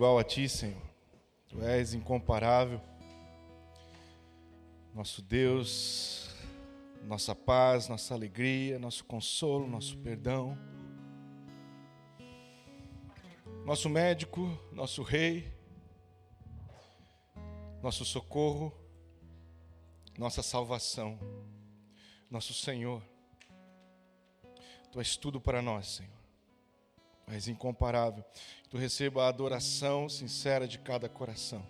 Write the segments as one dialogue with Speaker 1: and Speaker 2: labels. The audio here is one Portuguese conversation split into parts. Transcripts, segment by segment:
Speaker 1: igual a ti, Senhor. Tu és incomparável. Nosso Deus, nossa paz, nossa alegria, nosso consolo, nosso perdão. Nosso médico, nosso rei, nosso socorro, nossa salvação, nosso Senhor. Tu és tudo para nós, Senhor. És incomparável. Tu receba a adoração sincera de cada coração,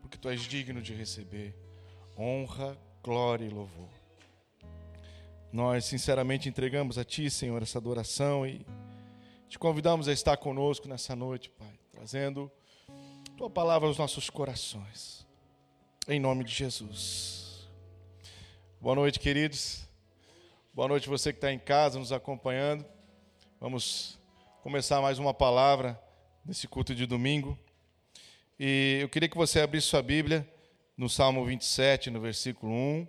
Speaker 1: porque tu és digno de receber honra, glória e louvor. Nós sinceramente entregamos a Ti, Senhor, essa adoração e te convidamos a estar conosco nessa noite, Pai, trazendo Tua palavra aos nossos corações. Em nome de Jesus. Boa noite, queridos. Boa noite você que está em casa nos acompanhando. Vamos começar mais uma palavra nesse culto de domingo. E eu queria que você abrisse sua Bíblia no Salmo 27, no versículo 1.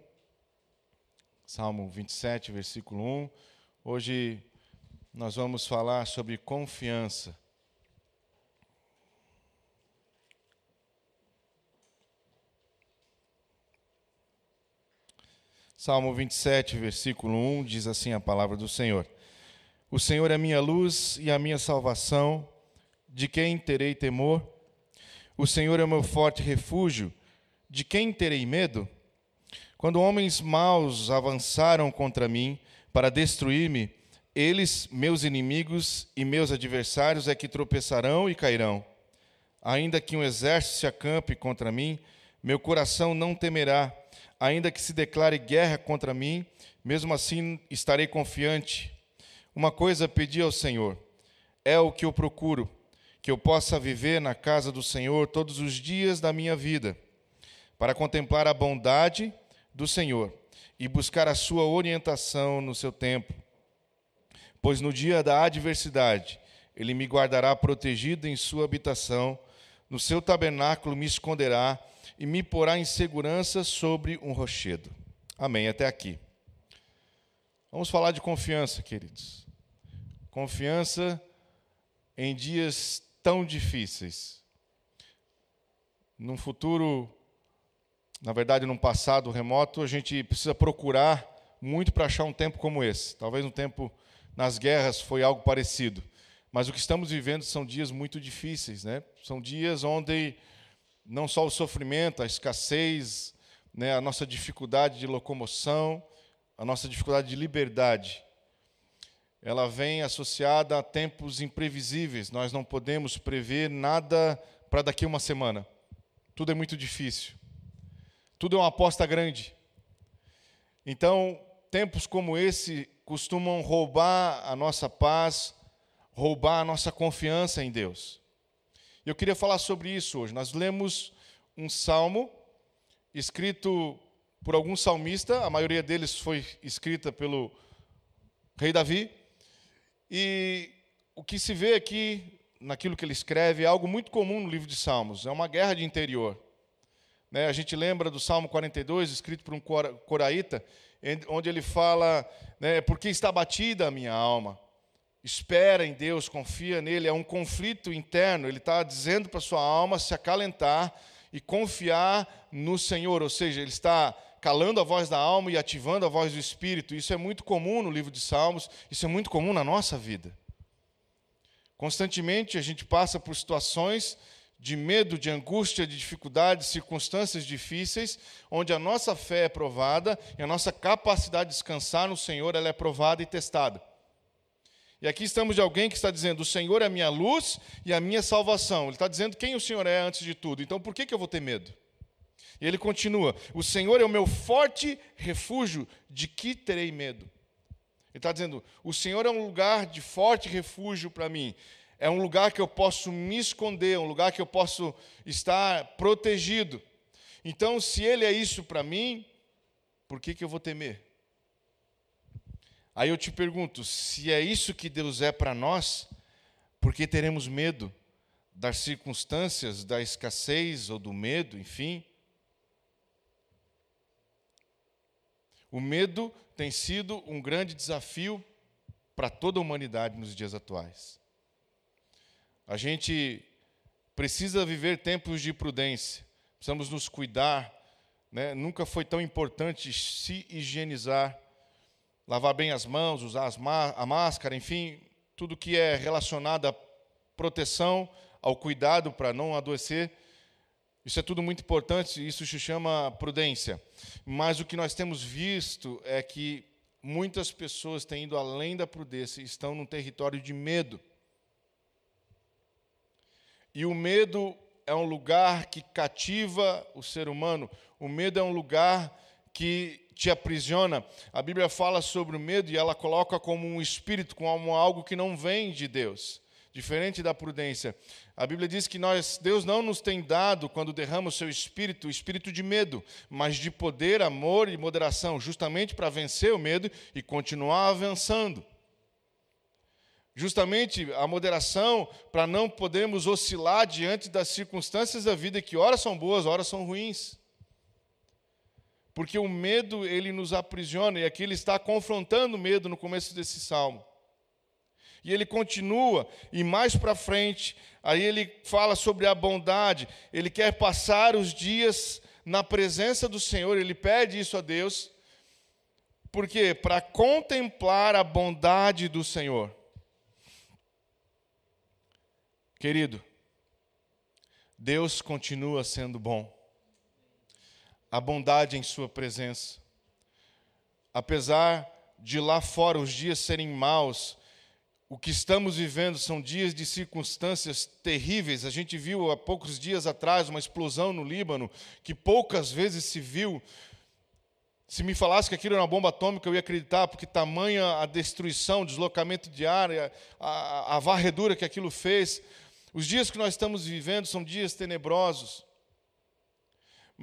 Speaker 1: Salmo 27, versículo 1. Hoje nós vamos falar sobre confiança. Salmo 27, versículo 1 diz assim a palavra do Senhor: O Senhor é minha luz e a minha salvação, de quem terei temor? O Senhor é meu forte refúgio, de quem terei medo? Quando homens maus avançaram contra mim para destruir-me, eles, meus inimigos e meus adversários, é que tropeçarão e cairão. Ainda que um exército se acampe contra mim, meu coração não temerá. Ainda que se declare guerra contra mim, mesmo assim estarei confiante. Uma coisa pedi ao Senhor, é o que eu procuro, que eu possa viver na casa do Senhor todos os dias da minha vida, para contemplar a bondade do Senhor e buscar a sua orientação no seu tempo pois no dia da adversidade ele me guardará protegido em sua habitação, no seu tabernáculo me esconderá e me porá em segurança sobre um rochedo. Amém. Até aqui. Vamos falar de confiança, queridos. Confiança em dias tão difíceis. Num futuro, na verdade, num passado remoto, a gente precisa procurar muito para achar um tempo como esse. Talvez um tempo nas guerras foi algo parecido. Mas o que estamos vivendo são dias muito difíceis, né? São dias onde não só o sofrimento, a escassez, né, a nossa dificuldade de locomoção, a nossa dificuldade de liberdade, ela vem associada a tempos imprevisíveis. Nós não podemos prever nada para daqui a uma semana. Tudo é muito difícil. Tudo é uma aposta grande. Então, tempos como esse costumam roubar a nossa paz, roubar a nossa confiança em Deus. Eu queria falar sobre isso hoje. Nós lemos um salmo escrito por algum salmista, a maioria deles foi escrita pelo rei Davi. E o que se vê aqui, naquilo que ele escreve, é algo muito comum no livro de Salmos, é uma guerra de interior. Né, a gente lembra do Salmo 42, escrito por um coraíta, onde ele fala, né, porque está batida a minha alma. Espera em Deus, confia nele. É um conflito interno. Ele está dizendo para sua alma se acalentar e confiar no Senhor. Ou seja, ele está calando a voz da alma e ativando a voz do Espírito. Isso é muito comum no livro de Salmos. Isso é muito comum na nossa vida. Constantemente a gente passa por situações de medo, de angústia, de dificuldades, circunstâncias difíceis, onde a nossa fé é provada e a nossa capacidade de descansar no Senhor ela é provada e testada. E aqui estamos de alguém que está dizendo: O Senhor é a minha luz e a minha salvação. Ele está dizendo quem o Senhor é antes de tudo. Então por que, que eu vou ter medo? E ele continua: O Senhor é o meu forte refúgio, de que terei medo? Ele está dizendo: O Senhor é um lugar de forte refúgio para mim é um lugar que eu posso me esconder, um lugar que eu posso estar protegido. Então, se Ele é isso para mim, por que, que eu vou temer? Aí eu te pergunto: se é isso que Deus é para nós, por que teremos medo das circunstâncias, da escassez ou do medo, enfim? O medo tem sido um grande desafio para toda a humanidade nos dias atuais. A gente precisa viver tempos de prudência. Precisamos nos cuidar. Né? Nunca foi tão importante se higienizar, lavar bem as mãos, usar as a máscara, enfim, tudo que é relacionado à proteção, ao cuidado para não adoecer. Isso é tudo muito importante, isso se chama prudência. Mas o que nós temos visto é que muitas pessoas têm ido além da prudência estão num território de medo. E o medo é um lugar que cativa o ser humano, o medo é um lugar que te aprisiona. A Bíblia fala sobre o medo e ela coloca como um espírito, como algo que não vem de Deus, diferente da prudência. A Bíblia diz que nós, Deus não nos tem dado, quando derrama o seu espírito, o espírito de medo, mas de poder, amor e moderação, justamente para vencer o medo e continuar avançando. Justamente a moderação para não podermos oscilar diante das circunstâncias da vida que ora são boas, ora são ruins. Porque o medo ele nos aprisiona e aqui ele está confrontando o medo no começo desse salmo. E ele continua e mais para frente, aí ele fala sobre a bondade, ele quer passar os dias na presença do Senhor, ele pede isso a Deus. Por quê? Para contemplar a bondade do Senhor. Querido, Deus continua sendo bom. A bondade em Sua presença. Apesar de lá fora os dias serem maus, o que estamos vivendo são dias de circunstâncias terríveis. A gente viu há poucos dias atrás uma explosão no Líbano que poucas vezes se viu. Se me falasse que aquilo era uma bomba atômica, eu ia acreditar, porque tamanha a destruição, o deslocamento de ar, a, a, a varredura que aquilo fez. Os dias que nós estamos vivendo são dias tenebrosos.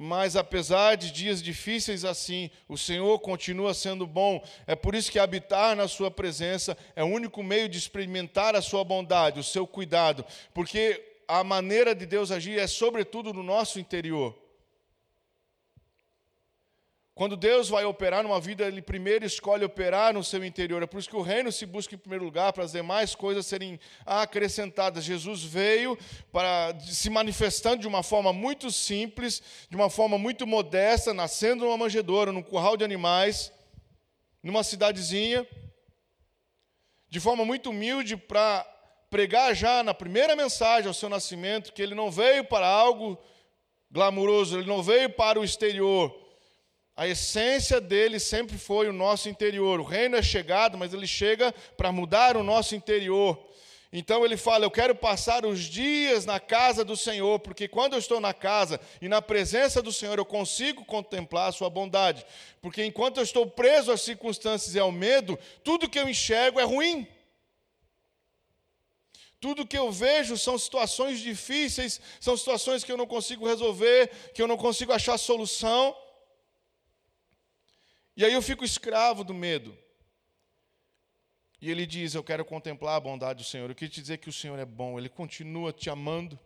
Speaker 1: Mas apesar de dias difíceis assim, o Senhor continua sendo bom. É por isso que habitar na Sua presença é o único meio de experimentar a Sua bondade, o seu cuidado, porque a maneira de Deus agir é sobretudo no nosso interior. Quando Deus vai operar numa vida, Ele primeiro escolhe operar no seu interior. É por isso que o reino se busca em primeiro lugar, para as demais coisas serem acrescentadas. Jesus veio para se manifestando de uma forma muito simples, de uma forma muito modesta, nascendo numa manjedoura, num curral de animais, numa cidadezinha, de forma muito humilde, para pregar já na primeira mensagem ao seu nascimento que ele não veio para algo glamuroso, ele não veio para o exterior a essência dele sempre foi o nosso interior. O reino é chegado, mas ele chega para mudar o nosso interior. Então ele fala: Eu quero passar os dias na casa do Senhor, porque quando eu estou na casa e na presença do Senhor, eu consigo contemplar a Sua bondade. Porque enquanto eu estou preso às circunstâncias e ao medo, tudo que eu enxergo é ruim. Tudo que eu vejo são situações difíceis, são situações que eu não consigo resolver, que eu não consigo achar solução. E aí eu fico escravo do medo. E ele diz: Eu quero contemplar a bondade do Senhor. Eu queria te dizer que o Senhor é bom, Ele continua te amando,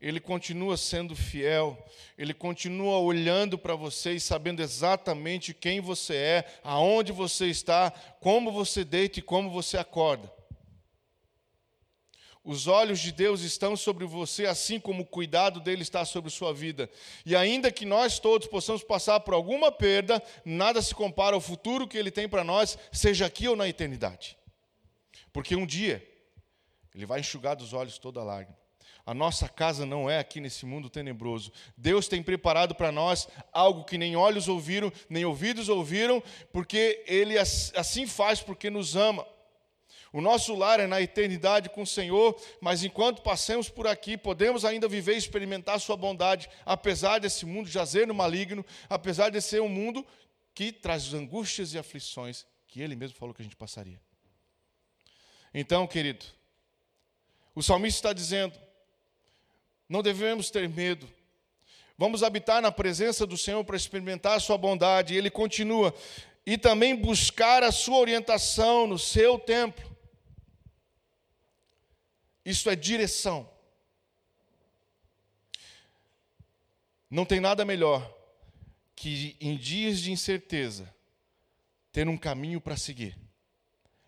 Speaker 1: Ele continua sendo fiel, Ele continua olhando para você e sabendo exatamente quem você é, aonde você está, como você deita e como você acorda. Os olhos de Deus estão sobre você, assim como o cuidado dele está sobre sua vida. E ainda que nós todos possamos passar por alguma perda, nada se compara ao futuro que ele tem para nós, seja aqui ou na eternidade. Porque um dia ele vai enxugar dos olhos toda a lágrima. A nossa casa não é aqui nesse mundo tenebroso. Deus tem preparado para nós algo que nem olhos ouviram, nem ouvidos ouviram, porque Ele assim faz porque nos ama. O nosso lar é na eternidade com o Senhor, mas enquanto passemos por aqui, podemos ainda viver e experimentar Sua bondade, apesar desse mundo jazer no maligno, apesar de ser um mundo que traz angústias e aflições que Ele mesmo falou que a gente passaria. Então, querido, o salmista está dizendo: não devemos ter medo, vamos habitar na presença do Senhor para experimentar a Sua bondade. E ele continua: e também buscar a Sua orientação no seu templo. Isso é direção. Não tem nada melhor que em dias de incerteza ter um caminho para seguir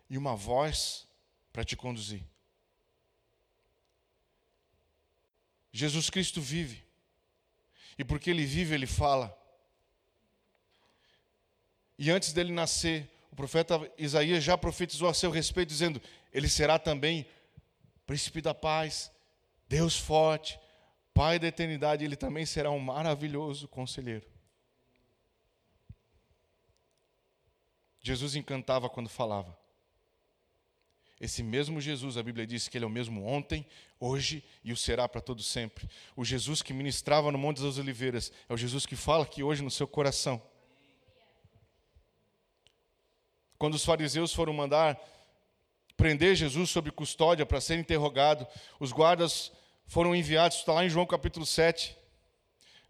Speaker 1: e uma voz para te conduzir. Jesus Cristo vive. E porque ele vive, ele fala. E antes dele nascer, o profeta Isaías já profetizou a seu respeito, dizendo: Ele será também príncipe da paz, Deus forte, Pai da eternidade, ele também será um maravilhoso conselheiro. Jesus encantava quando falava. Esse mesmo Jesus, a Bíblia diz que ele é o mesmo ontem, hoje e o será para todo sempre. O Jesus que ministrava no Monte das Oliveiras é o Jesus que fala aqui hoje no seu coração. Quando os fariseus foram mandar prender Jesus sob custódia para ser interrogado, os guardas foram enviados, está lá em João capítulo 7.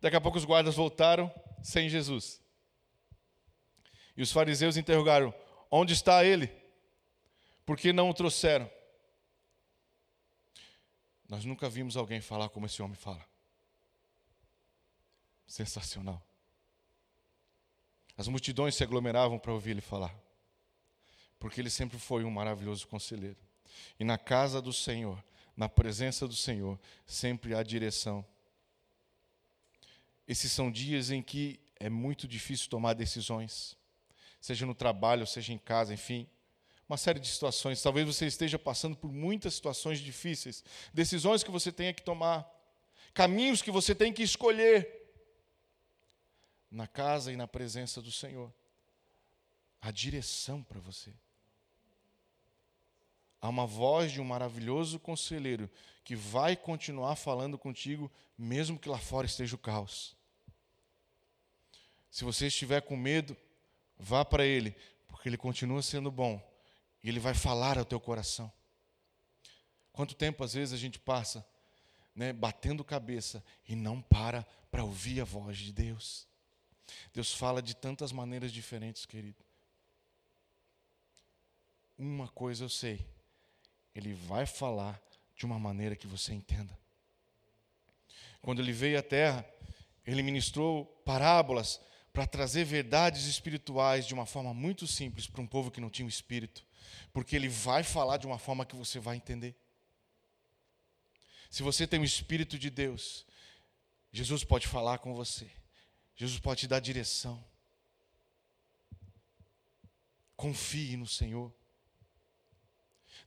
Speaker 1: Daqui a pouco os guardas voltaram sem Jesus. E os fariseus interrogaram: Onde está ele? Por que não o trouxeram? Nós nunca vimos alguém falar como esse homem fala. Sensacional. As multidões se aglomeravam para ouvir ele falar, porque ele sempre foi um maravilhoso conselheiro. E na casa do Senhor na presença do Senhor, sempre há direção. Esses são dias em que é muito difícil tomar decisões, seja no trabalho, seja em casa, enfim, uma série de situações. Talvez você esteja passando por muitas situações difíceis, decisões que você tenha que tomar, caminhos que você tem que escolher. Na casa e na presença do Senhor, a direção para você. Há uma voz de um maravilhoso conselheiro que vai continuar falando contigo, mesmo que lá fora esteja o caos. Se você estiver com medo, vá para Ele, porque Ele continua sendo bom e Ele vai falar ao teu coração. Quanto tempo às vezes a gente passa né, batendo cabeça e não para para ouvir a voz de Deus? Deus fala de tantas maneiras diferentes, querido. Uma coisa eu sei ele vai falar de uma maneira que você entenda. Quando ele veio à terra, ele ministrou parábolas para trazer verdades espirituais de uma forma muito simples para um povo que não tinha o espírito, porque ele vai falar de uma forma que você vai entender. Se você tem o espírito de Deus, Jesus pode falar com você. Jesus pode te dar direção. Confie no Senhor.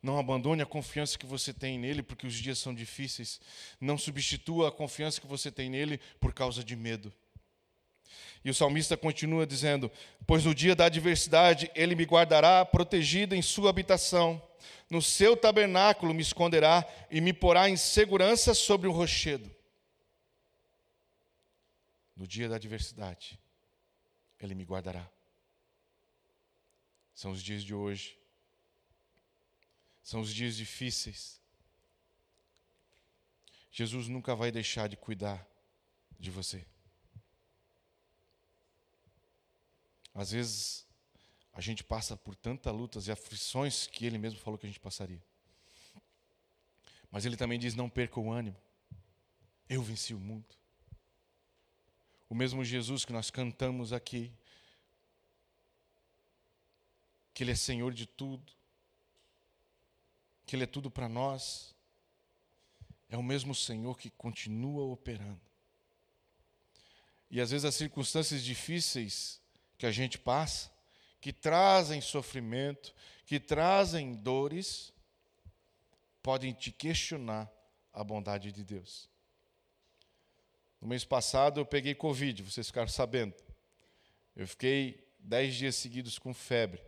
Speaker 1: Não abandone a confiança que você tem nele porque os dias são difíceis. Não substitua a confiança que você tem nele por causa de medo. E o salmista continua dizendo: Pois no dia da adversidade ele me guardará protegido em sua habitação, no seu tabernáculo me esconderá e me porá em segurança sobre o rochedo. No dia da adversidade, ele me guardará. São os dias de hoje são os dias difíceis. Jesus nunca vai deixar de cuidar de você. Às vezes, a gente passa por tantas lutas e aflições que ele mesmo falou que a gente passaria. Mas ele também diz: não perca o ânimo. Eu venci o mundo. O mesmo Jesus que nós cantamos aqui, que Ele é Senhor de tudo, que Ele é tudo para nós, é o mesmo Senhor que continua operando. E às vezes as circunstâncias difíceis que a gente passa, que trazem sofrimento, que trazem dores, podem te questionar a bondade de Deus. No mês passado eu peguei Covid, vocês ficaram sabendo. Eu fiquei dez dias seguidos com febre.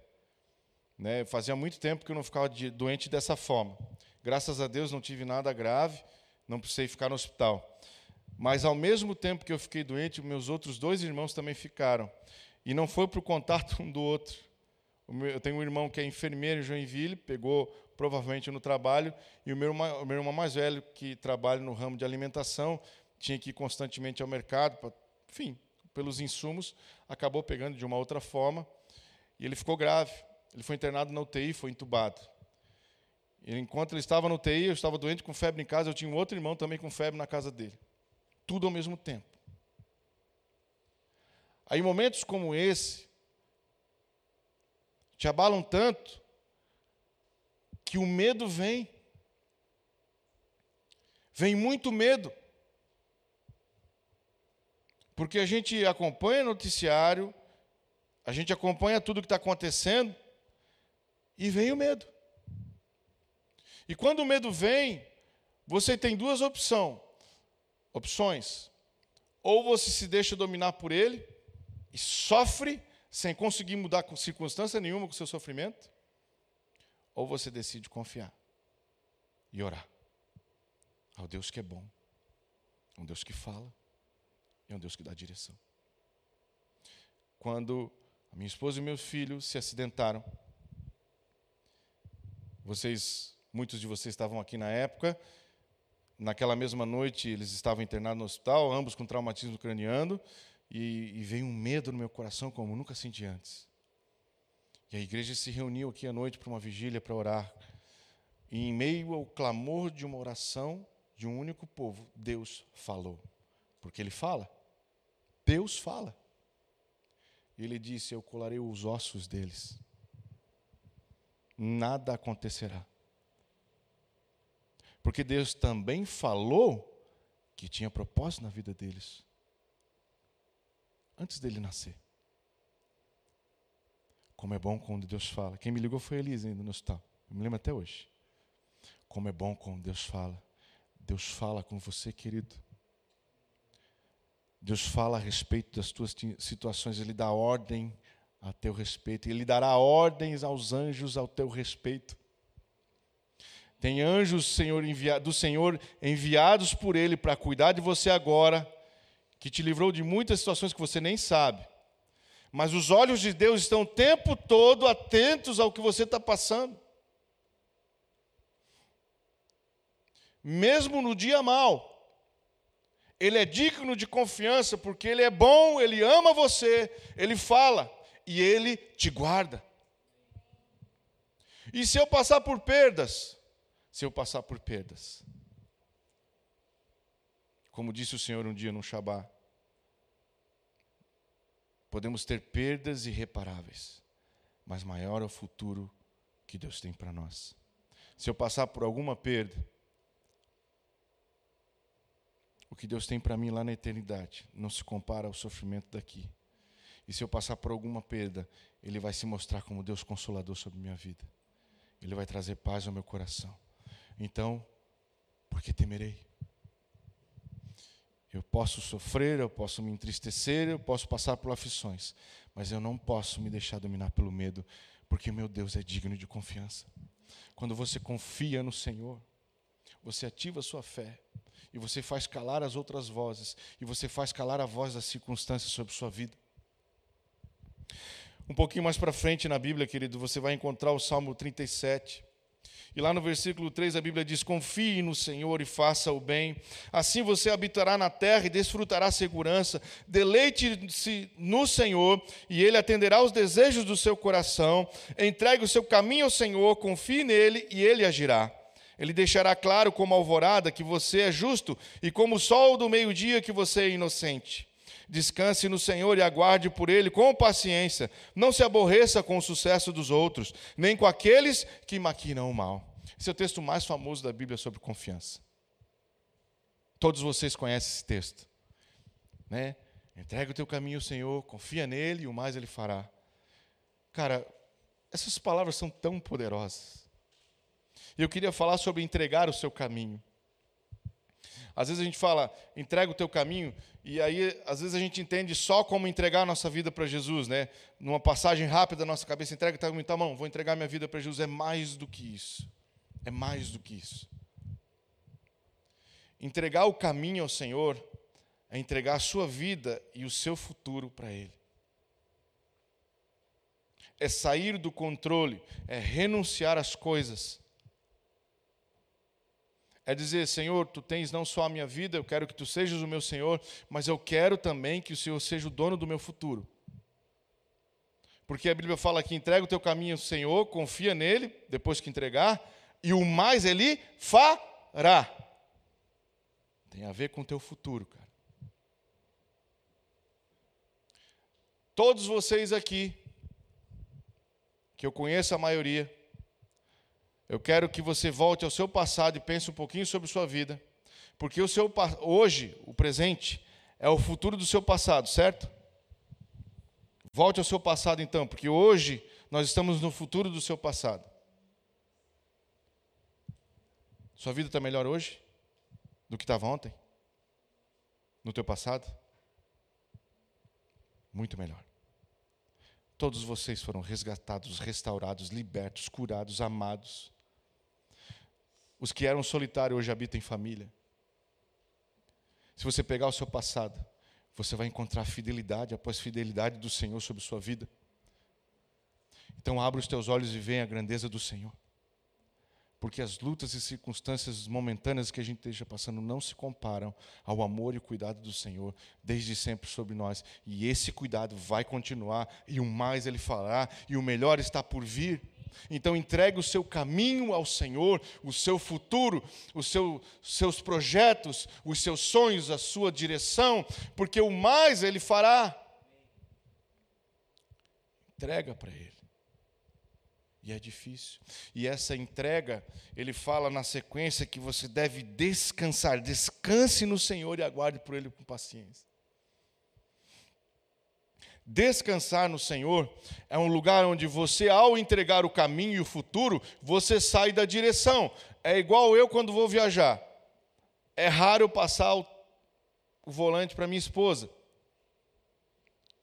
Speaker 1: Né? Fazia muito tempo que eu não ficava doente dessa forma. Graças a Deus não tive nada grave, não precisei ficar no hospital. Mas ao mesmo tempo que eu fiquei doente, meus outros dois irmãos também ficaram. E não foi por contato um do outro. Eu tenho um irmão que é enfermeiro em Joinville, pegou provavelmente no trabalho, e o meu, o meu irmão mais velho, que trabalha no ramo de alimentação, tinha que ir constantemente ao mercado, pra, enfim, pelos insumos, acabou pegando de uma outra forma, e ele ficou grave. Ele foi internado na UTI, foi entubado. E enquanto ele estava na UTI, eu estava doente com febre em casa, eu tinha um outro irmão também com febre na casa dele. Tudo ao mesmo tempo. Aí momentos como esse te abalam tanto que o medo vem. Vem muito medo. Porque a gente acompanha noticiário, a gente acompanha tudo que está acontecendo e vem o medo. E quando o medo vem, você tem duas opções. Opções. Ou você se deixa dominar por ele e sofre sem conseguir mudar circunstância nenhuma com o seu sofrimento, ou você decide confiar e orar ao Deus que é bom, um Deus que fala e um Deus que dá direção. Quando a minha esposa e meu filho se acidentaram, vocês, muitos de vocês estavam aqui na época, naquela mesma noite eles estavam internados no hospital, ambos com traumatismo craniano, e, e veio um medo no meu coração como nunca senti antes. E a igreja se reuniu aqui à noite para uma vigília para orar. E em meio ao clamor de uma oração de um único povo, Deus falou. Porque Ele fala. Deus fala. E Ele disse: Eu colarei os ossos deles. Nada acontecerá. Porque Deus também falou que tinha propósito na vida deles antes dele nascer. Como é bom quando Deus fala. Quem me ligou foi Elisa ainda no hospital. Eu me lembro até hoje. Como é bom quando Deus fala. Deus fala com você, querido. Deus fala a respeito das tuas situações, Ele dá ordem a teu respeito, Ele dará ordens aos anjos ao teu respeito. Tem anjos Senhor, do Senhor enviados por Ele para cuidar de você agora que te livrou de muitas situações que você nem sabe. Mas os olhos de Deus estão o tempo todo atentos ao que você está passando. Mesmo no dia mal, Ele é digno de confiança, porque Ele é bom, Ele ama você, Ele fala e Ele te guarda. E se eu passar por perdas? Se eu passar por perdas. Como disse o Senhor um dia no Shabat, Podemos ter perdas irreparáveis, mas maior é o futuro que Deus tem para nós. Se eu passar por alguma perda, o que Deus tem para mim lá na eternidade não se compara ao sofrimento daqui. E se eu passar por alguma perda, Ele vai se mostrar como Deus consolador sobre minha vida. Ele vai trazer paz ao meu coração. Então, por que temerei? Eu posso sofrer, eu posso me entristecer, eu posso passar por aflições, mas eu não posso me deixar dominar pelo medo, porque meu Deus é digno de confiança. Quando você confia no Senhor, você ativa a sua fé e você faz calar as outras vozes e você faz calar a voz das circunstâncias sobre sua vida. Um pouquinho mais para frente na Bíblia, querido, você vai encontrar o Salmo 37. E lá no versículo 3 a Bíblia diz: Confie no Senhor e faça o bem, assim você habitará na terra e desfrutará segurança. Deleite-se no Senhor e Ele atenderá os desejos do seu coração. Entregue o seu caminho ao Senhor, confie nele e Ele agirá. Ele deixará claro como alvorada que você é justo e como o sol do meio-dia que você é inocente. Descanse no Senhor e aguarde por Ele com paciência. Não se aborreça com o sucesso dos outros, nem com aqueles que maquinam o mal. Esse é o texto mais famoso da Bíblia sobre confiança. Todos vocês conhecem esse texto. Né? Entrega o teu caminho ao Senhor, confia nele e o mais ele fará. Cara, essas palavras são tão poderosas. E eu queria falar sobre entregar o seu caminho. Às vezes a gente fala, entrega o teu caminho, e aí às vezes a gente entende só como entregar a nossa vida para Jesus, né? Numa passagem rápida da nossa cabeça, entrega o teu caminho, tá vou entregar minha vida para Jesus. É mais do que isso. É mais do que isso. Entregar o caminho ao Senhor é entregar a sua vida e o seu futuro para Ele. É sair do controle, é renunciar às coisas é dizer, Senhor, tu tens não só a minha vida, eu quero que tu sejas o meu Senhor, mas eu quero também que o Senhor seja o dono do meu futuro. Porque a Bíblia fala que entrega o teu caminho ao Senhor, confia nele, depois que entregar, e o mais ele fará. Tem a ver com o teu futuro, cara. Todos vocês aqui, que eu conheço a maioria, eu quero que você volte ao seu passado e pense um pouquinho sobre sua vida, porque o seu hoje, o presente, é o futuro do seu passado, certo? Volte ao seu passado então, porque hoje nós estamos no futuro do seu passado. Sua vida está melhor hoje do que estava ontem? No teu passado? Muito melhor. Todos vocês foram resgatados, restaurados, libertos, curados, amados. Os que eram solitários hoje habitam em família. Se você pegar o seu passado, você vai encontrar fidelidade após fidelidade do Senhor sobre sua vida. Então abra os teus olhos e veja a grandeza do Senhor porque as lutas e circunstâncias momentâneas que a gente esteja passando não se comparam ao amor e cuidado do Senhor desde sempre sobre nós. E esse cuidado vai continuar, e o mais Ele fará, e o melhor está por vir. Então entregue o seu caminho ao Senhor, o seu futuro, os seu, seus projetos, os seus sonhos, a sua direção, porque o mais Ele fará. Entrega para Ele. E é difícil. E essa entrega, ele fala na sequência que você deve descansar. Descanse no Senhor e aguarde por Ele com paciência. Descansar no Senhor é um lugar onde você, ao entregar o caminho e o futuro, você sai da direção. É igual eu quando vou viajar. É raro eu passar o, o volante para minha esposa.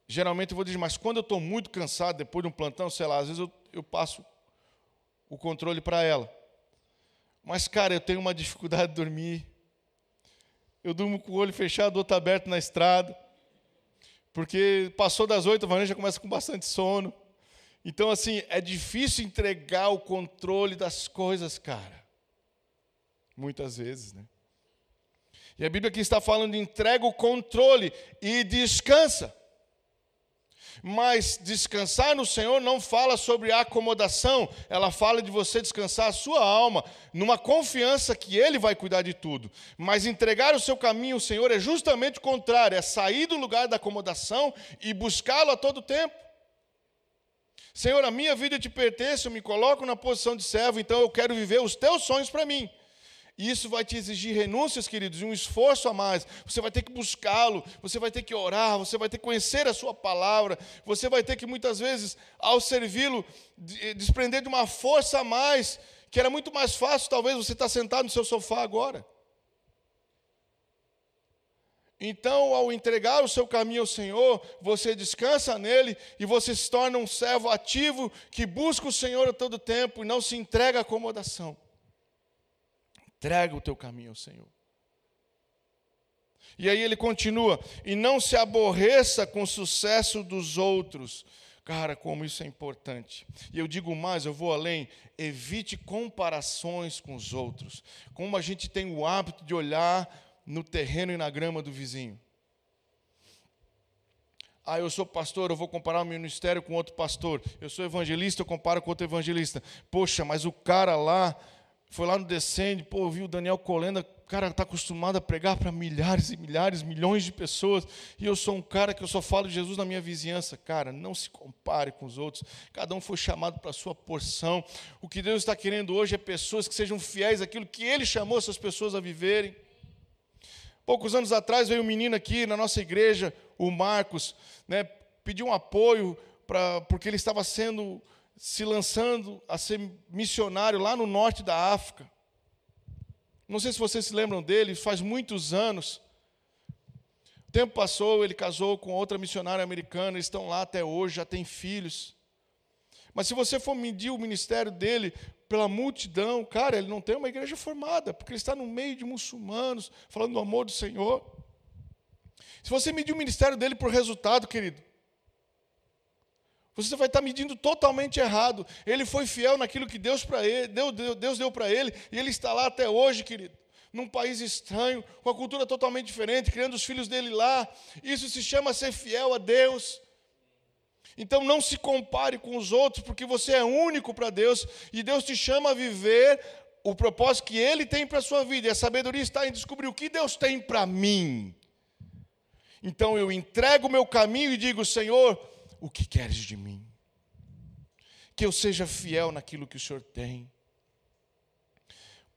Speaker 1: Geralmente eu vou dizer, mas quando eu estou muito cansado, depois de um plantão, sei lá, às vezes eu, eu passo o controle para ela. Mas, cara, eu tenho uma dificuldade de dormir. Eu durmo com o olho fechado, o outro aberto na estrada. Porque passou das oito, a Vanessa já começa com bastante sono. Então, assim, é difícil entregar o controle das coisas, cara. Muitas vezes, né? E a Bíblia aqui está falando entrega o controle e descansa. Mas descansar no Senhor não fala sobre acomodação, ela fala de você descansar a sua alma, numa confiança que Ele vai cuidar de tudo. Mas entregar o seu caminho ao Senhor é justamente o contrário, é sair do lugar da acomodação e buscá-lo a todo tempo. Senhor, a minha vida te pertence, eu me coloco na posição de servo, então eu quero viver os teus sonhos para mim. E isso vai te exigir renúncias, queridos, e um esforço a mais. Você vai ter que buscá-lo, você vai ter que orar, você vai ter que conhecer a sua palavra, você vai ter que muitas vezes, ao servi-lo, desprender de uma força a mais, que era muito mais fácil, talvez, você estar sentado no seu sofá agora. Então, ao entregar o seu caminho ao Senhor, você descansa nele e você se torna um servo ativo que busca o Senhor a todo tempo e não se entrega à acomodação. Entrega o teu caminho ao Senhor. E aí ele continua: e não se aborreça com o sucesso dos outros. Cara, como isso é importante. E eu digo mais, eu vou além. Evite comparações com os outros. Como a gente tem o hábito de olhar no terreno e na grama do vizinho. Ah, eu sou pastor, eu vou comparar o meu ministério com outro pastor. Eu sou evangelista, eu comparo com outro evangelista. Poxa, mas o cara lá foi lá no Descende, pô, viu o Daniel Colenda, cara está acostumado a pregar para milhares e milhares, milhões de pessoas, e eu sou um cara que eu só falo de Jesus na minha vizinhança. Cara, não se compare com os outros, cada um foi chamado para a sua porção. O que Deus está querendo hoje é pessoas que sejam fiéis àquilo que Ele chamou essas pessoas a viverem. Poucos anos atrás veio um menino aqui na nossa igreja, o Marcos, né, pediu um apoio, pra, porque ele estava sendo se lançando a ser missionário lá no norte da África. Não sei se vocês se lembram dele, faz muitos anos. O tempo passou, ele casou com outra missionária americana, eles estão lá até hoje, já têm filhos. Mas se você for medir o ministério dele pela multidão, cara, ele não tem uma igreja formada, porque ele está no meio de muçulmanos, falando do amor do Senhor. Se você medir o ministério dele por resultado, querido, você vai estar medindo totalmente errado. Ele foi fiel naquilo que Deus, ele, Deus, Deus deu para ele, e ele está lá até hoje, querido. Num país estranho, com a cultura totalmente diferente, criando os filhos dele lá. Isso se chama ser fiel a Deus. Então não se compare com os outros, porque você é único para Deus, e Deus te chama a viver o propósito que Ele tem para a sua vida. E a sabedoria está em descobrir o que Deus tem para mim. Então eu entrego o meu caminho e digo, Senhor, o que queres de mim. Que eu seja fiel naquilo que o Senhor tem.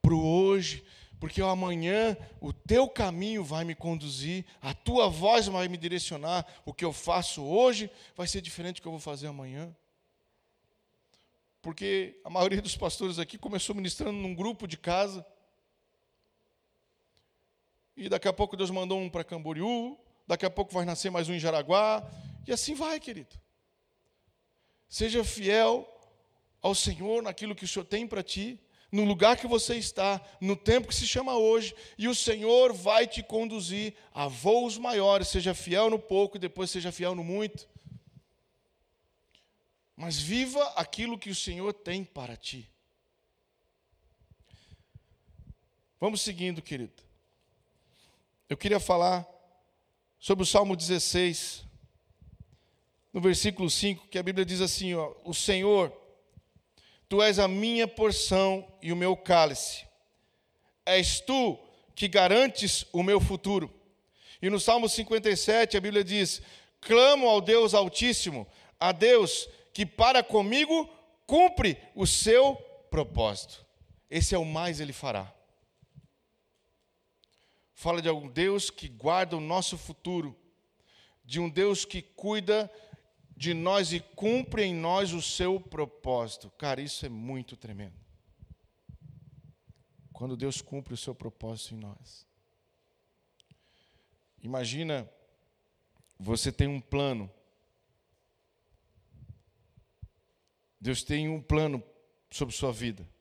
Speaker 1: Para o hoje, porque amanhã o teu caminho vai me conduzir, a tua voz vai me direcionar, o que eu faço hoje vai ser diferente do que eu vou fazer amanhã. Porque a maioria dos pastores aqui começou ministrando num grupo de casa, e daqui a pouco Deus mandou um para Camboriú, daqui a pouco vai nascer mais um em Jaraguá, e assim vai, querido. Seja fiel ao Senhor naquilo que o Senhor tem para ti, no lugar que você está, no tempo que se chama hoje, e o Senhor vai te conduzir a voos maiores. Seja fiel no pouco e depois seja fiel no muito. Mas viva aquilo que o Senhor tem para ti. Vamos seguindo, querido. Eu queria falar sobre o Salmo 16, no versículo 5, que a Bíblia diz assim: ó, O Senhor Tu és a minha porção e o meu cálice. És tu que garantes o meu futuro. E no Salmo 57 a Bíblia diz: Clamo ao Deus Altíssimo, a Deus que para comigo cumpre o seu propósito. Esse é o mais ele fará. Fala de um Deus que guarda o nosso futuro, de um Deus que cuida de nós e cumpre em nós o seu propósito. Cara, isso é muito tremendo. Quando Deus cumpre o seu propósito em nós. Imagina, você tem um plano. Deus tem um plano sobre sua vida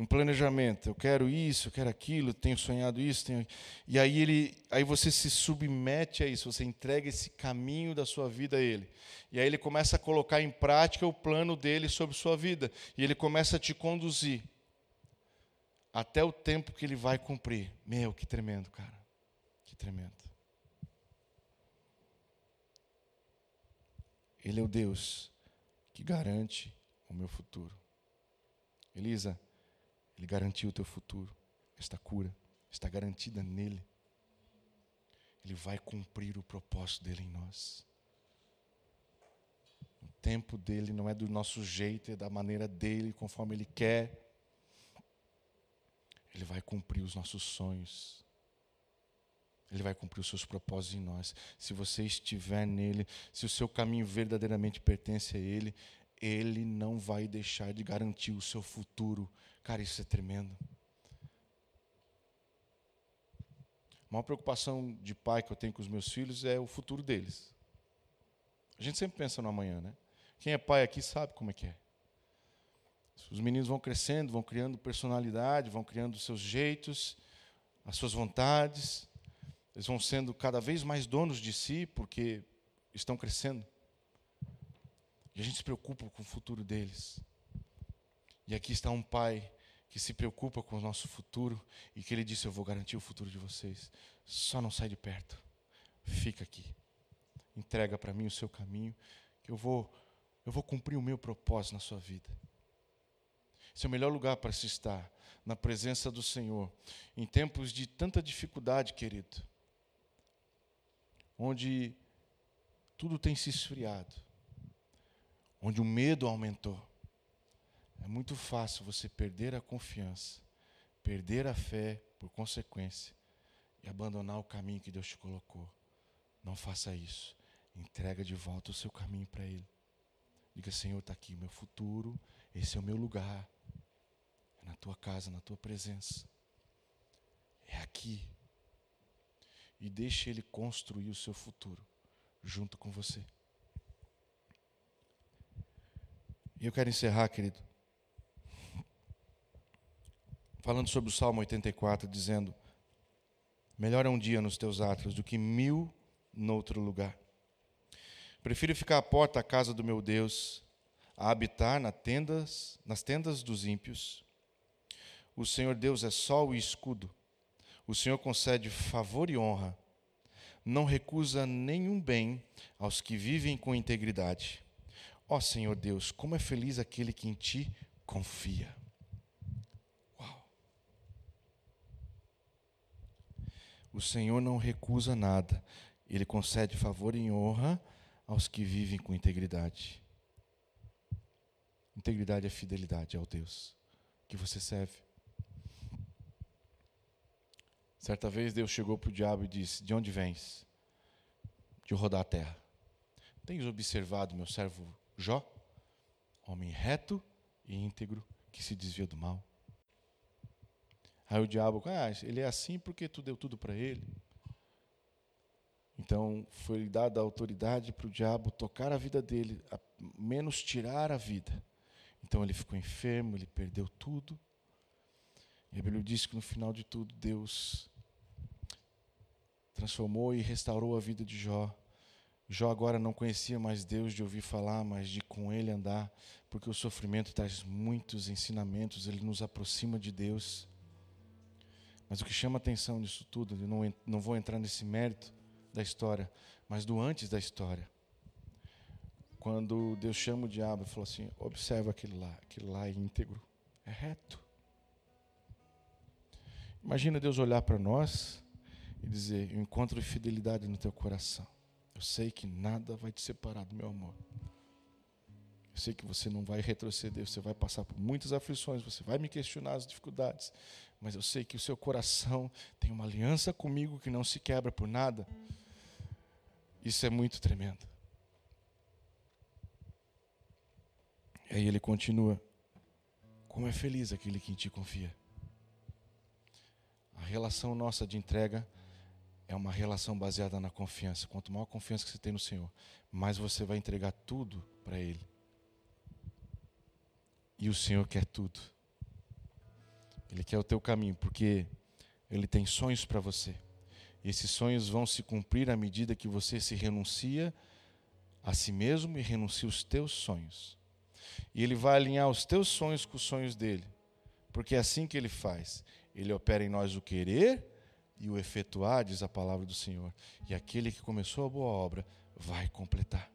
Speaker 1: um planejamento. Eu quero isso, eu quero aquilo, tenho sonhado isso, tenho... e aí ele, aí você se submete a isso, você entrega esse caminho da sua vida a ele. E aí ele começa a colocar em prática o plano dele sobre sua vida, e ele começa a te conduzir até o tempo que ele vai cumprir. Meu, que tremendo, cara. Que tremendo. Ele é o Deus que garante o meu futuro. Elisa, ele garantiu o teu futuro. Esta cura está garantida nele. Ele vai cumprir o propósito dele em nós. O tempo dele não é do nosso jeito, é da maneira dele, conforme ele quer. Ele vai cumprir os nossos sonhos. Ele vai cumprir os seus propósitos em nós. Se você estiver nele, se o seu caminho verdadeiramente pertence a ele, ele não vai deixar de garantir o seu futuro Cara, isso é tremendo. A maior preocupação de pai que eu tenho com os meus filhos é o futuro deles. A gente sempre pensa no amanhã, né? Quem é pai aqui sabe como é que é. Os meninos vão crescendo, vão criando personalidade, vão criando seus jeitos, as suas vontades. Eles vão sendo cada vez mais donos de si porque estão crescendo. A gente se preocupa com o futuro deles. E aqui está um pai que se preocupa com o nosso futuro e que ele disse: Eu vou garantir o futuro de vocês. Só não sai de perto. Fica aqui. Entrega para mim o seu caminho, que eu vou, eu vou cumprir o meu propósito na sua vida. Esse é o melhor lugar para se estar, na presença do Senhor, em tempos de tanta dificuldade, querido, onde tudo tem se esfriado, onde o medo aumentou é muito fácil você perder a confiança, perder a fé por consequência e abandonar o caminho que Deus te colocou. Não faça isso. Entrega de volta o seu caminho para Ele. Diga, Senhor, está aqui meu futuro, esse é o meu lugar. É na tua casa, na tua presença. É aqui. E deixe Ele construir o seu futuro junto com você. E eu quero encerrar, querido, falando sobre o Salmo 84, dizendo: Melhor é um dia nos teus atos do que mil noutro lugar. Prefiro ficar à porta da casa do meu Deus, a habitar tendas, nas tendas dos ímpios. O Senhor Deus é sol e escudo. O Senhor concede favor e honra. Não recusa nenhum bem aos que vivem com integridade. Ó Senhor Deus, como é feliz aquele que em ti confia. O Senhor não recusa nada, Ele concede favor e honra aos que vivem com integridade. Integridade é fidelidade ao Deus que você serve. Certa vez Deus chegou para o diabo e disse: De onde vens? De rodar a terra. Tens observado meu servo Jó? Homem reto e íntegro que se desvia do mal. Aí o diabo, ah, ele é assim porque tu deu tudo para ele. Então foi dada a autoridade para o diabo tocar a vida dele, a menos tirar a vida. Então ele ficou enfermo, ele perdeu tudo. E a Bíblia diz que no final de tudo Deus transformou e restaurou a vida de Jó. Jó agora não conhecia mais Deus de ouvir falar, mas de com ele andar, porque o sofrimento traz muitos ensinamentos, ele nos aproxima de Deus. Mas o que chama atenção nisso tudo, eu não, não vou entrar nesse mérito da história, mas do antes da história. Quando Deus chama o diabo e falou assim: observa aquele lá, aquele lá é íntegro, é reto. Imagina Deus olhar para nós e dizer: Eu encontro fidelidade no teu coração. Eu sei que nada vai te separar do meu amor. Eu sei que você não vai retroceder, você vai passar por muitas aflições, você vai me questionar as dificuldades, mas eu sei que o seu coração tem uma aliança comigo que não se quebra por nada. Isso é muito tremendo. E aí ele continua: Como é feliz aquele que em ti confia. A relação nossa de entrega é uma relação baseada na confiança. Quanto maior a confiança que você tem no Senhor, mais você vai entregar tudo para Ele. E o Senhor quer tudo. Ele quer o teu caminho, porque Ele tem sonhos para você. E esses sonhos vão se cumprir à medida que você se renuncia a si mesmo e renuncia os teus sonhos. E Ele vai alinhar os teus sonhos com os sonhos dele. Porque é assim que Ele faz. Ele opera em nós o querer e o efetuar, diz a palavra do Senhor. E aquele que começou a boa obra vai completar.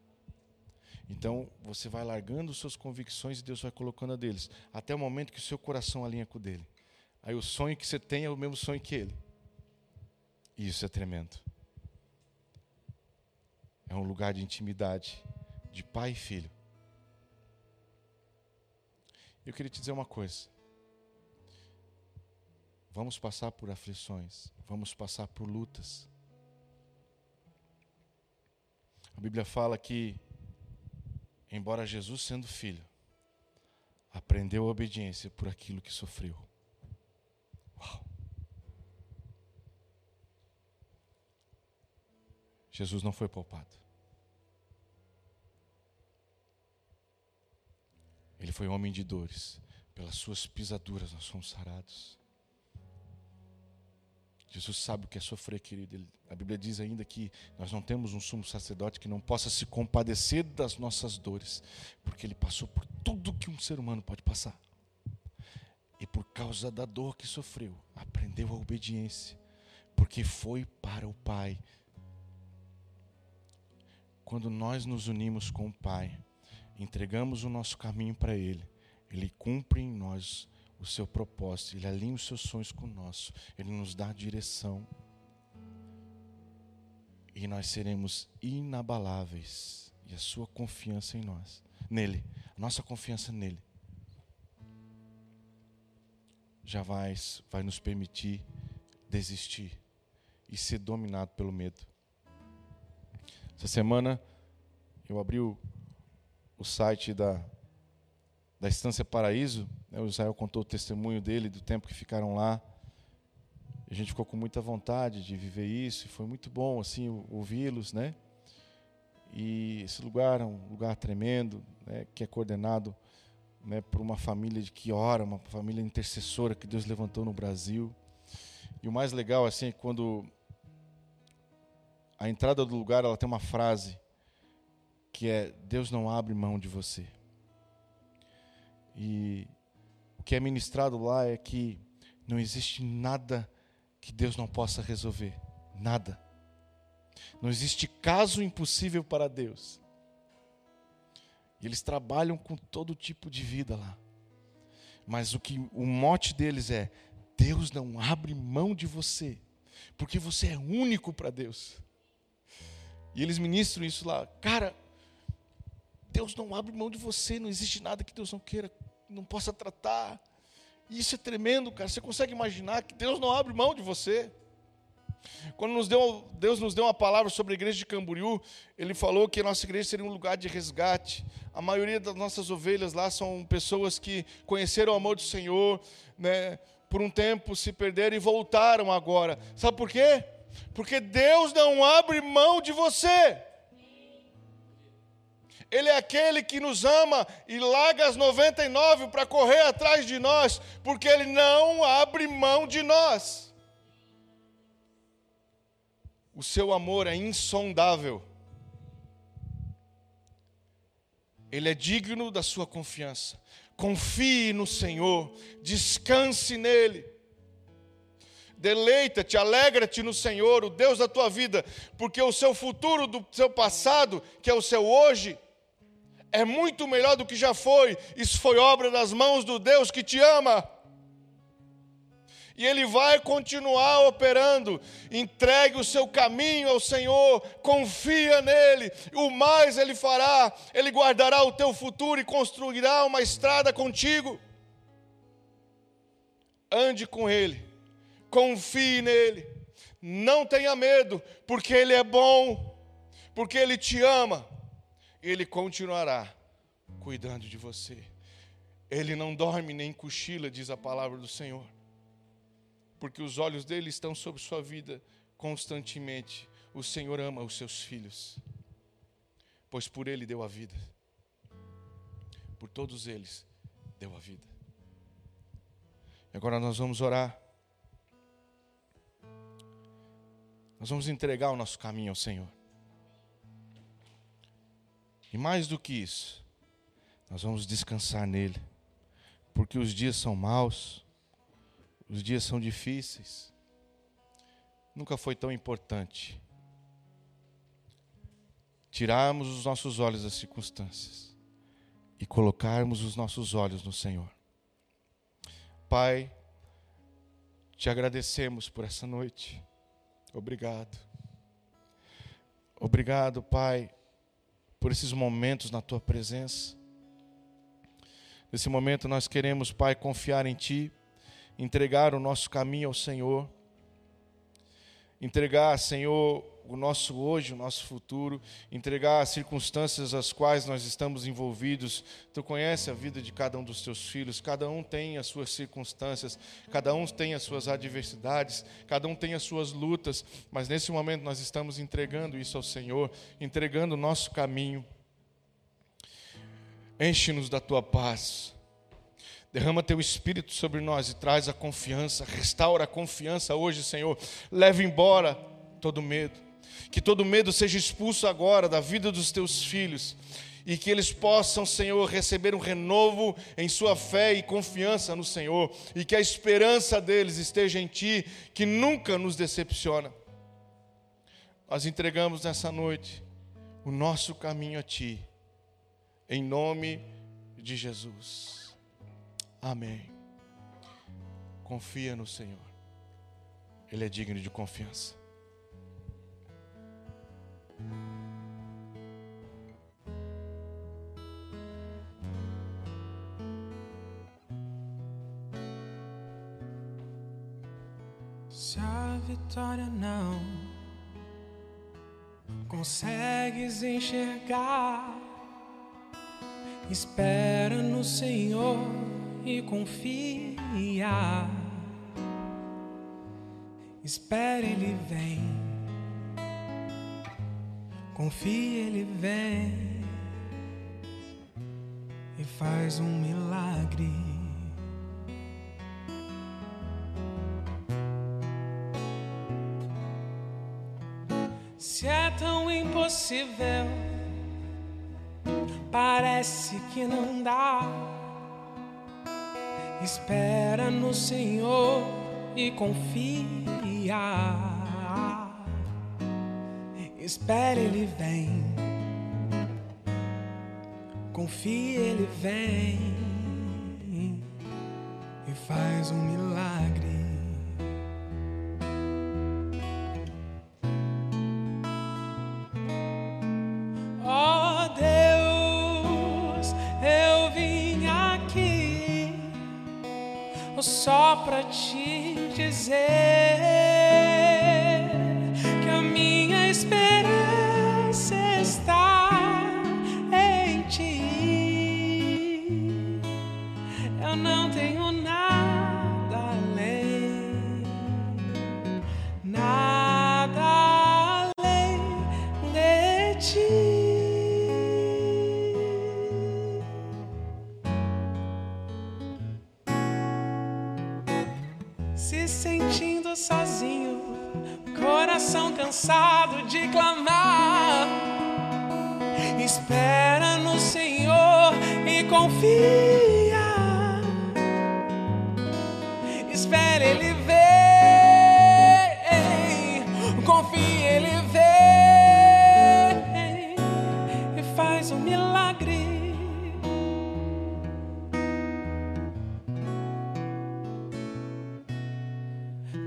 Speaker 1: Então você vai largando suas convicções e Deus vai colocando a deles, até o momento que o seu coração alinha com o dele. Aí o sonho que você tem é o mesmo sonho que ele. E isso é tremendo. É um lugar de intimidade, de pai e filho. Eu queria te dizer uma coisa. Vamos passar por aflições, vamos passar por lutas. A Bíblia fala que, embora Jesus sendo filho, aprendeu a obediência por aquilo que sofreu. Uau! Jesus não foi poupado. Ele foi homem de dores. Pelas suas pisaduras nós somos sarados. Jesus sabe o que é sofrer, querido. Ele, a Bíblia diz ainda que nós não temos um sumo sacerdote que não possa se compadecer das nossas dores, porque ele passou por tudo que um ser humano pode passar. E por causa da dor que sofreu, aprendeu a obediência, porque foi para o Pai. Quando nós nos unimos com o Pai, entregamos o nosso caminho para Ele, Ele cumpre em nós o seu propósito, Ele alinha os seus sonhos com o nosso, Ele nos dá direção. E nós seremos inabaláveis. E a sua confiança em nós, nele, a nossa confiança nele, jamais vai nos permitir desistir e ser dominado pelo medo. Essa semana eu abri o, o site da, da Estância Paraíso né, o Israel contou o testemunho dele, do tempo que ficaram lá. A gente ficou com muita vontade de viver isso, e foi muito bom assim ouvi-los, né? E esse lugar é um lugar tremendo, né, que é coordenado né, por uma família de que ora, uma família intercessora que Deus levantou no Brasil. E o mais legal assim é quando a entrada do lugar ela tem uma frase que é Deus não abre mão de você. E que é ministrado lá é que não existe nada que Deus não possa resolver. Nada. Não existe caso impossível para Deus. E eles trabalham com todo tipo de vida lá. Mas o que o mote deles é: Deus não abre mão de você, porque você é único para Deus. E eles ministram isso lá. Cara, Deus não abre mão de você, não existe nada que Deus não queira não possa tratar. E isso é tremendo, cara. Você consegue imaginar que Deus não abre mão de você? Quando nos deu, Deus nos deu uma palavra sobre a igreja de Camboriú, Ele falou que a nossa igreja seria um lugar de resgate. A maioria das nossas ovelhas lá são pessoas que conheceram o amor do Senhor, né, por um tempo se perderam e voltaram agora. Sabe por quê? Porque Deus não abre mão de você. Ele é aquele que nos ama e larga as 99 para correr atrás de nós, porque Ele não abre mão de nós. O seu amor é insondável. Ele é digno da sua confiança. Confie no Senhor, descanse nele. Deleita-te, alegra-te no Senhor, o Deus da tua vida, porque o seu futuro do seu passado, que é o seu hoje, é muito melhor do que já foi. Isso foi obra das mãos do Deus que te ama. E Ele vai continuar operando. Entregue o seu caminho ao Senhor, confia nele, o mais Ele fará. Ele guardará o teu futuro e construirá uma estrada contigo. Ande com Ele, confie nele, não tenha medo, porque Ele é bom, porque Ele te ama ele continuará cuidando de você. Ele não dorme nem cochila, diz a palavra do Senhor, porque os olhos dele estão sobre sua vida constantemente. O Senhor ama os seus filhos, pois por ele deu a vida, por todos eles deu a vida. E agora nós vamos orar. Nós vamos entregar o nosso caminho ao Senhor. E mais do que isso, nós vamos descansar nele, porque os dias são maus, os dias são difíceis. Nunca foi tão importante tirarmos os nossos olhos das circunstâncias e colocarmos os nossos olhos no Senhor. Pai, te agradecemos por essa noite. Obrigado. Obrigado, Pai, por esses momentos na tua presença. Nesse momento nós queremos, Pai, confiar em Ti, entregar o nosso caminho ao Senhor, entregar, Senhor, o nosso hoje, o nosso futuro, entregar as circunstâncias às quais nós estamos envolvidos. Tu conhece a vida de cada um dos teus filhos, cada um tem as suas circunstâncias, cada um tem as suas adversidades, cada um tem as suas lutas, mas nesse momento nós estamos entregando isso ao Senhor, entregando o nosso caminho. Enche-nos da tua paz. Derrama teu espírito sobre nós e traz a confiança, restaura a confiança hoje, Senhor. Leve embora todo medo que todo medo seja expulso agora da vida dos teus filhos e que eles possam, Senhor, receber um renovo em sua fé e confiança no Senhor, e que a esperança deles esteja em Ti, que nunca nos decepciona. Nós entregamos nessa noite o nosso caminho a Ti, em nome de Jesus. Amém. Confia no Senhor, Ele é digno de confiança.
Speaker 2: Enxergar, espera no Senhor e confia. Espera, Ele vem. Confia, Ele vem e faz um milagre. Impossível, parece que não dá. Espera no Senhor e confia. Espere, Ele vem. Confie, Ele vem e faz um milagre. Só para te dizer confia. Espera Ele vem, confia Ele vem e faz um milagre.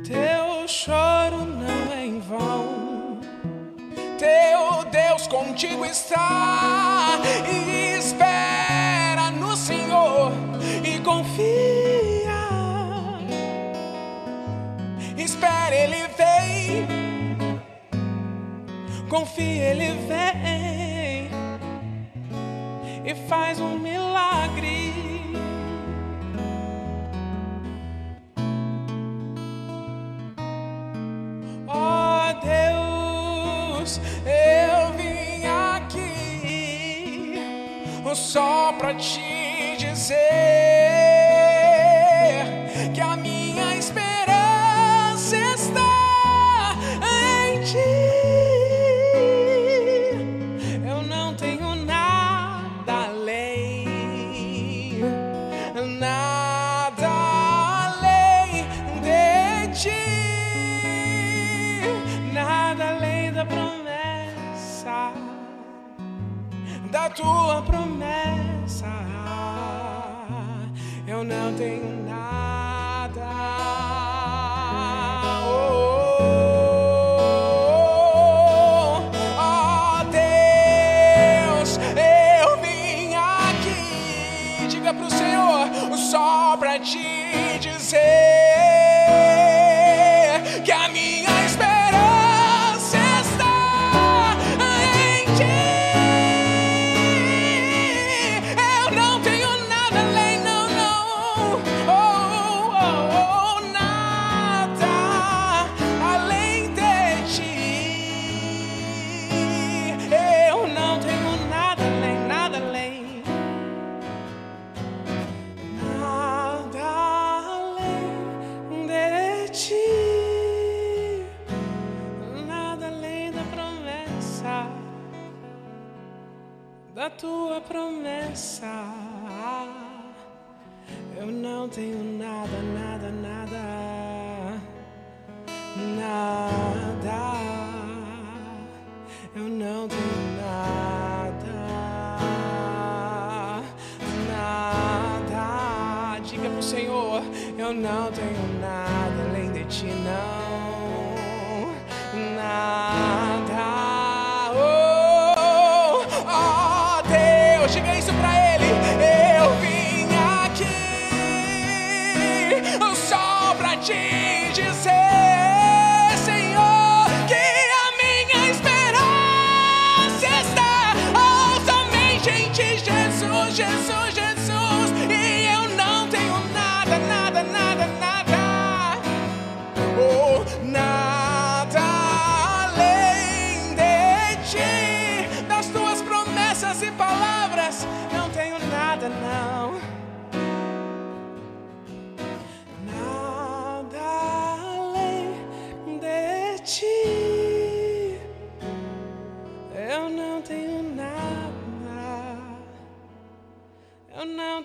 Speaker 2: Teu choro não é em vão. Teu Deus contigo está. Confia, Ele vem. E faz um milagre. Ó Deus, eu vim aqui só pra te dizer tua promessa.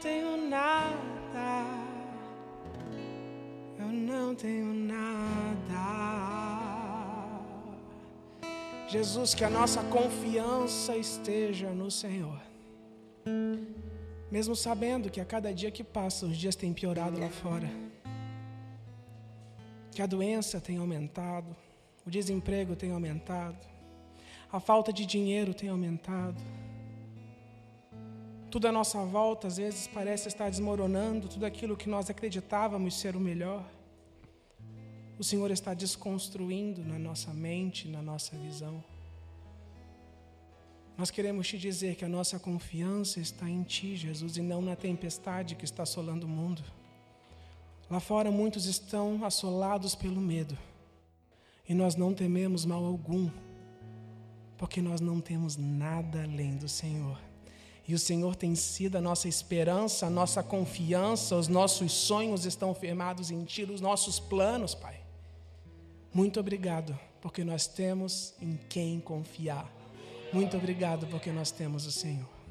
Speaker 2: Tenho nada. Eu não tenho nada. Jesus, que a nossa confiança esteja no Senhor. Mesmo sabendo que a cada dia que passa os dias têm piorado lá fora. Que a doença tem aumentado, o desemprego tem aumentado, a falta de dinheiro tem aumentado. Tudo à nossa volta às vezes parece estar desmoronando, tudo aquilo que nós acreditávamos ser o melhor. O Senhor está desconstruindo na nossa mente, na nossa visão. Nós queremos te dizer que a nossa confiança está em Ti, Jesus, e não na tempestade que está assolando o mundo. Lá fora muitos estão assolados pelo medo, e nós não tememos mal algum, porque nós não temos nada além do Senhor. E o Senhor tem sido a nossa esperança, a nossa confiança, os nossos sonhos estão firmados em Ti, os nossos planos, Pai. Muito obrigado, porque nós temos em quem confiar. Muito obrigado, porque nós temos o Senhor.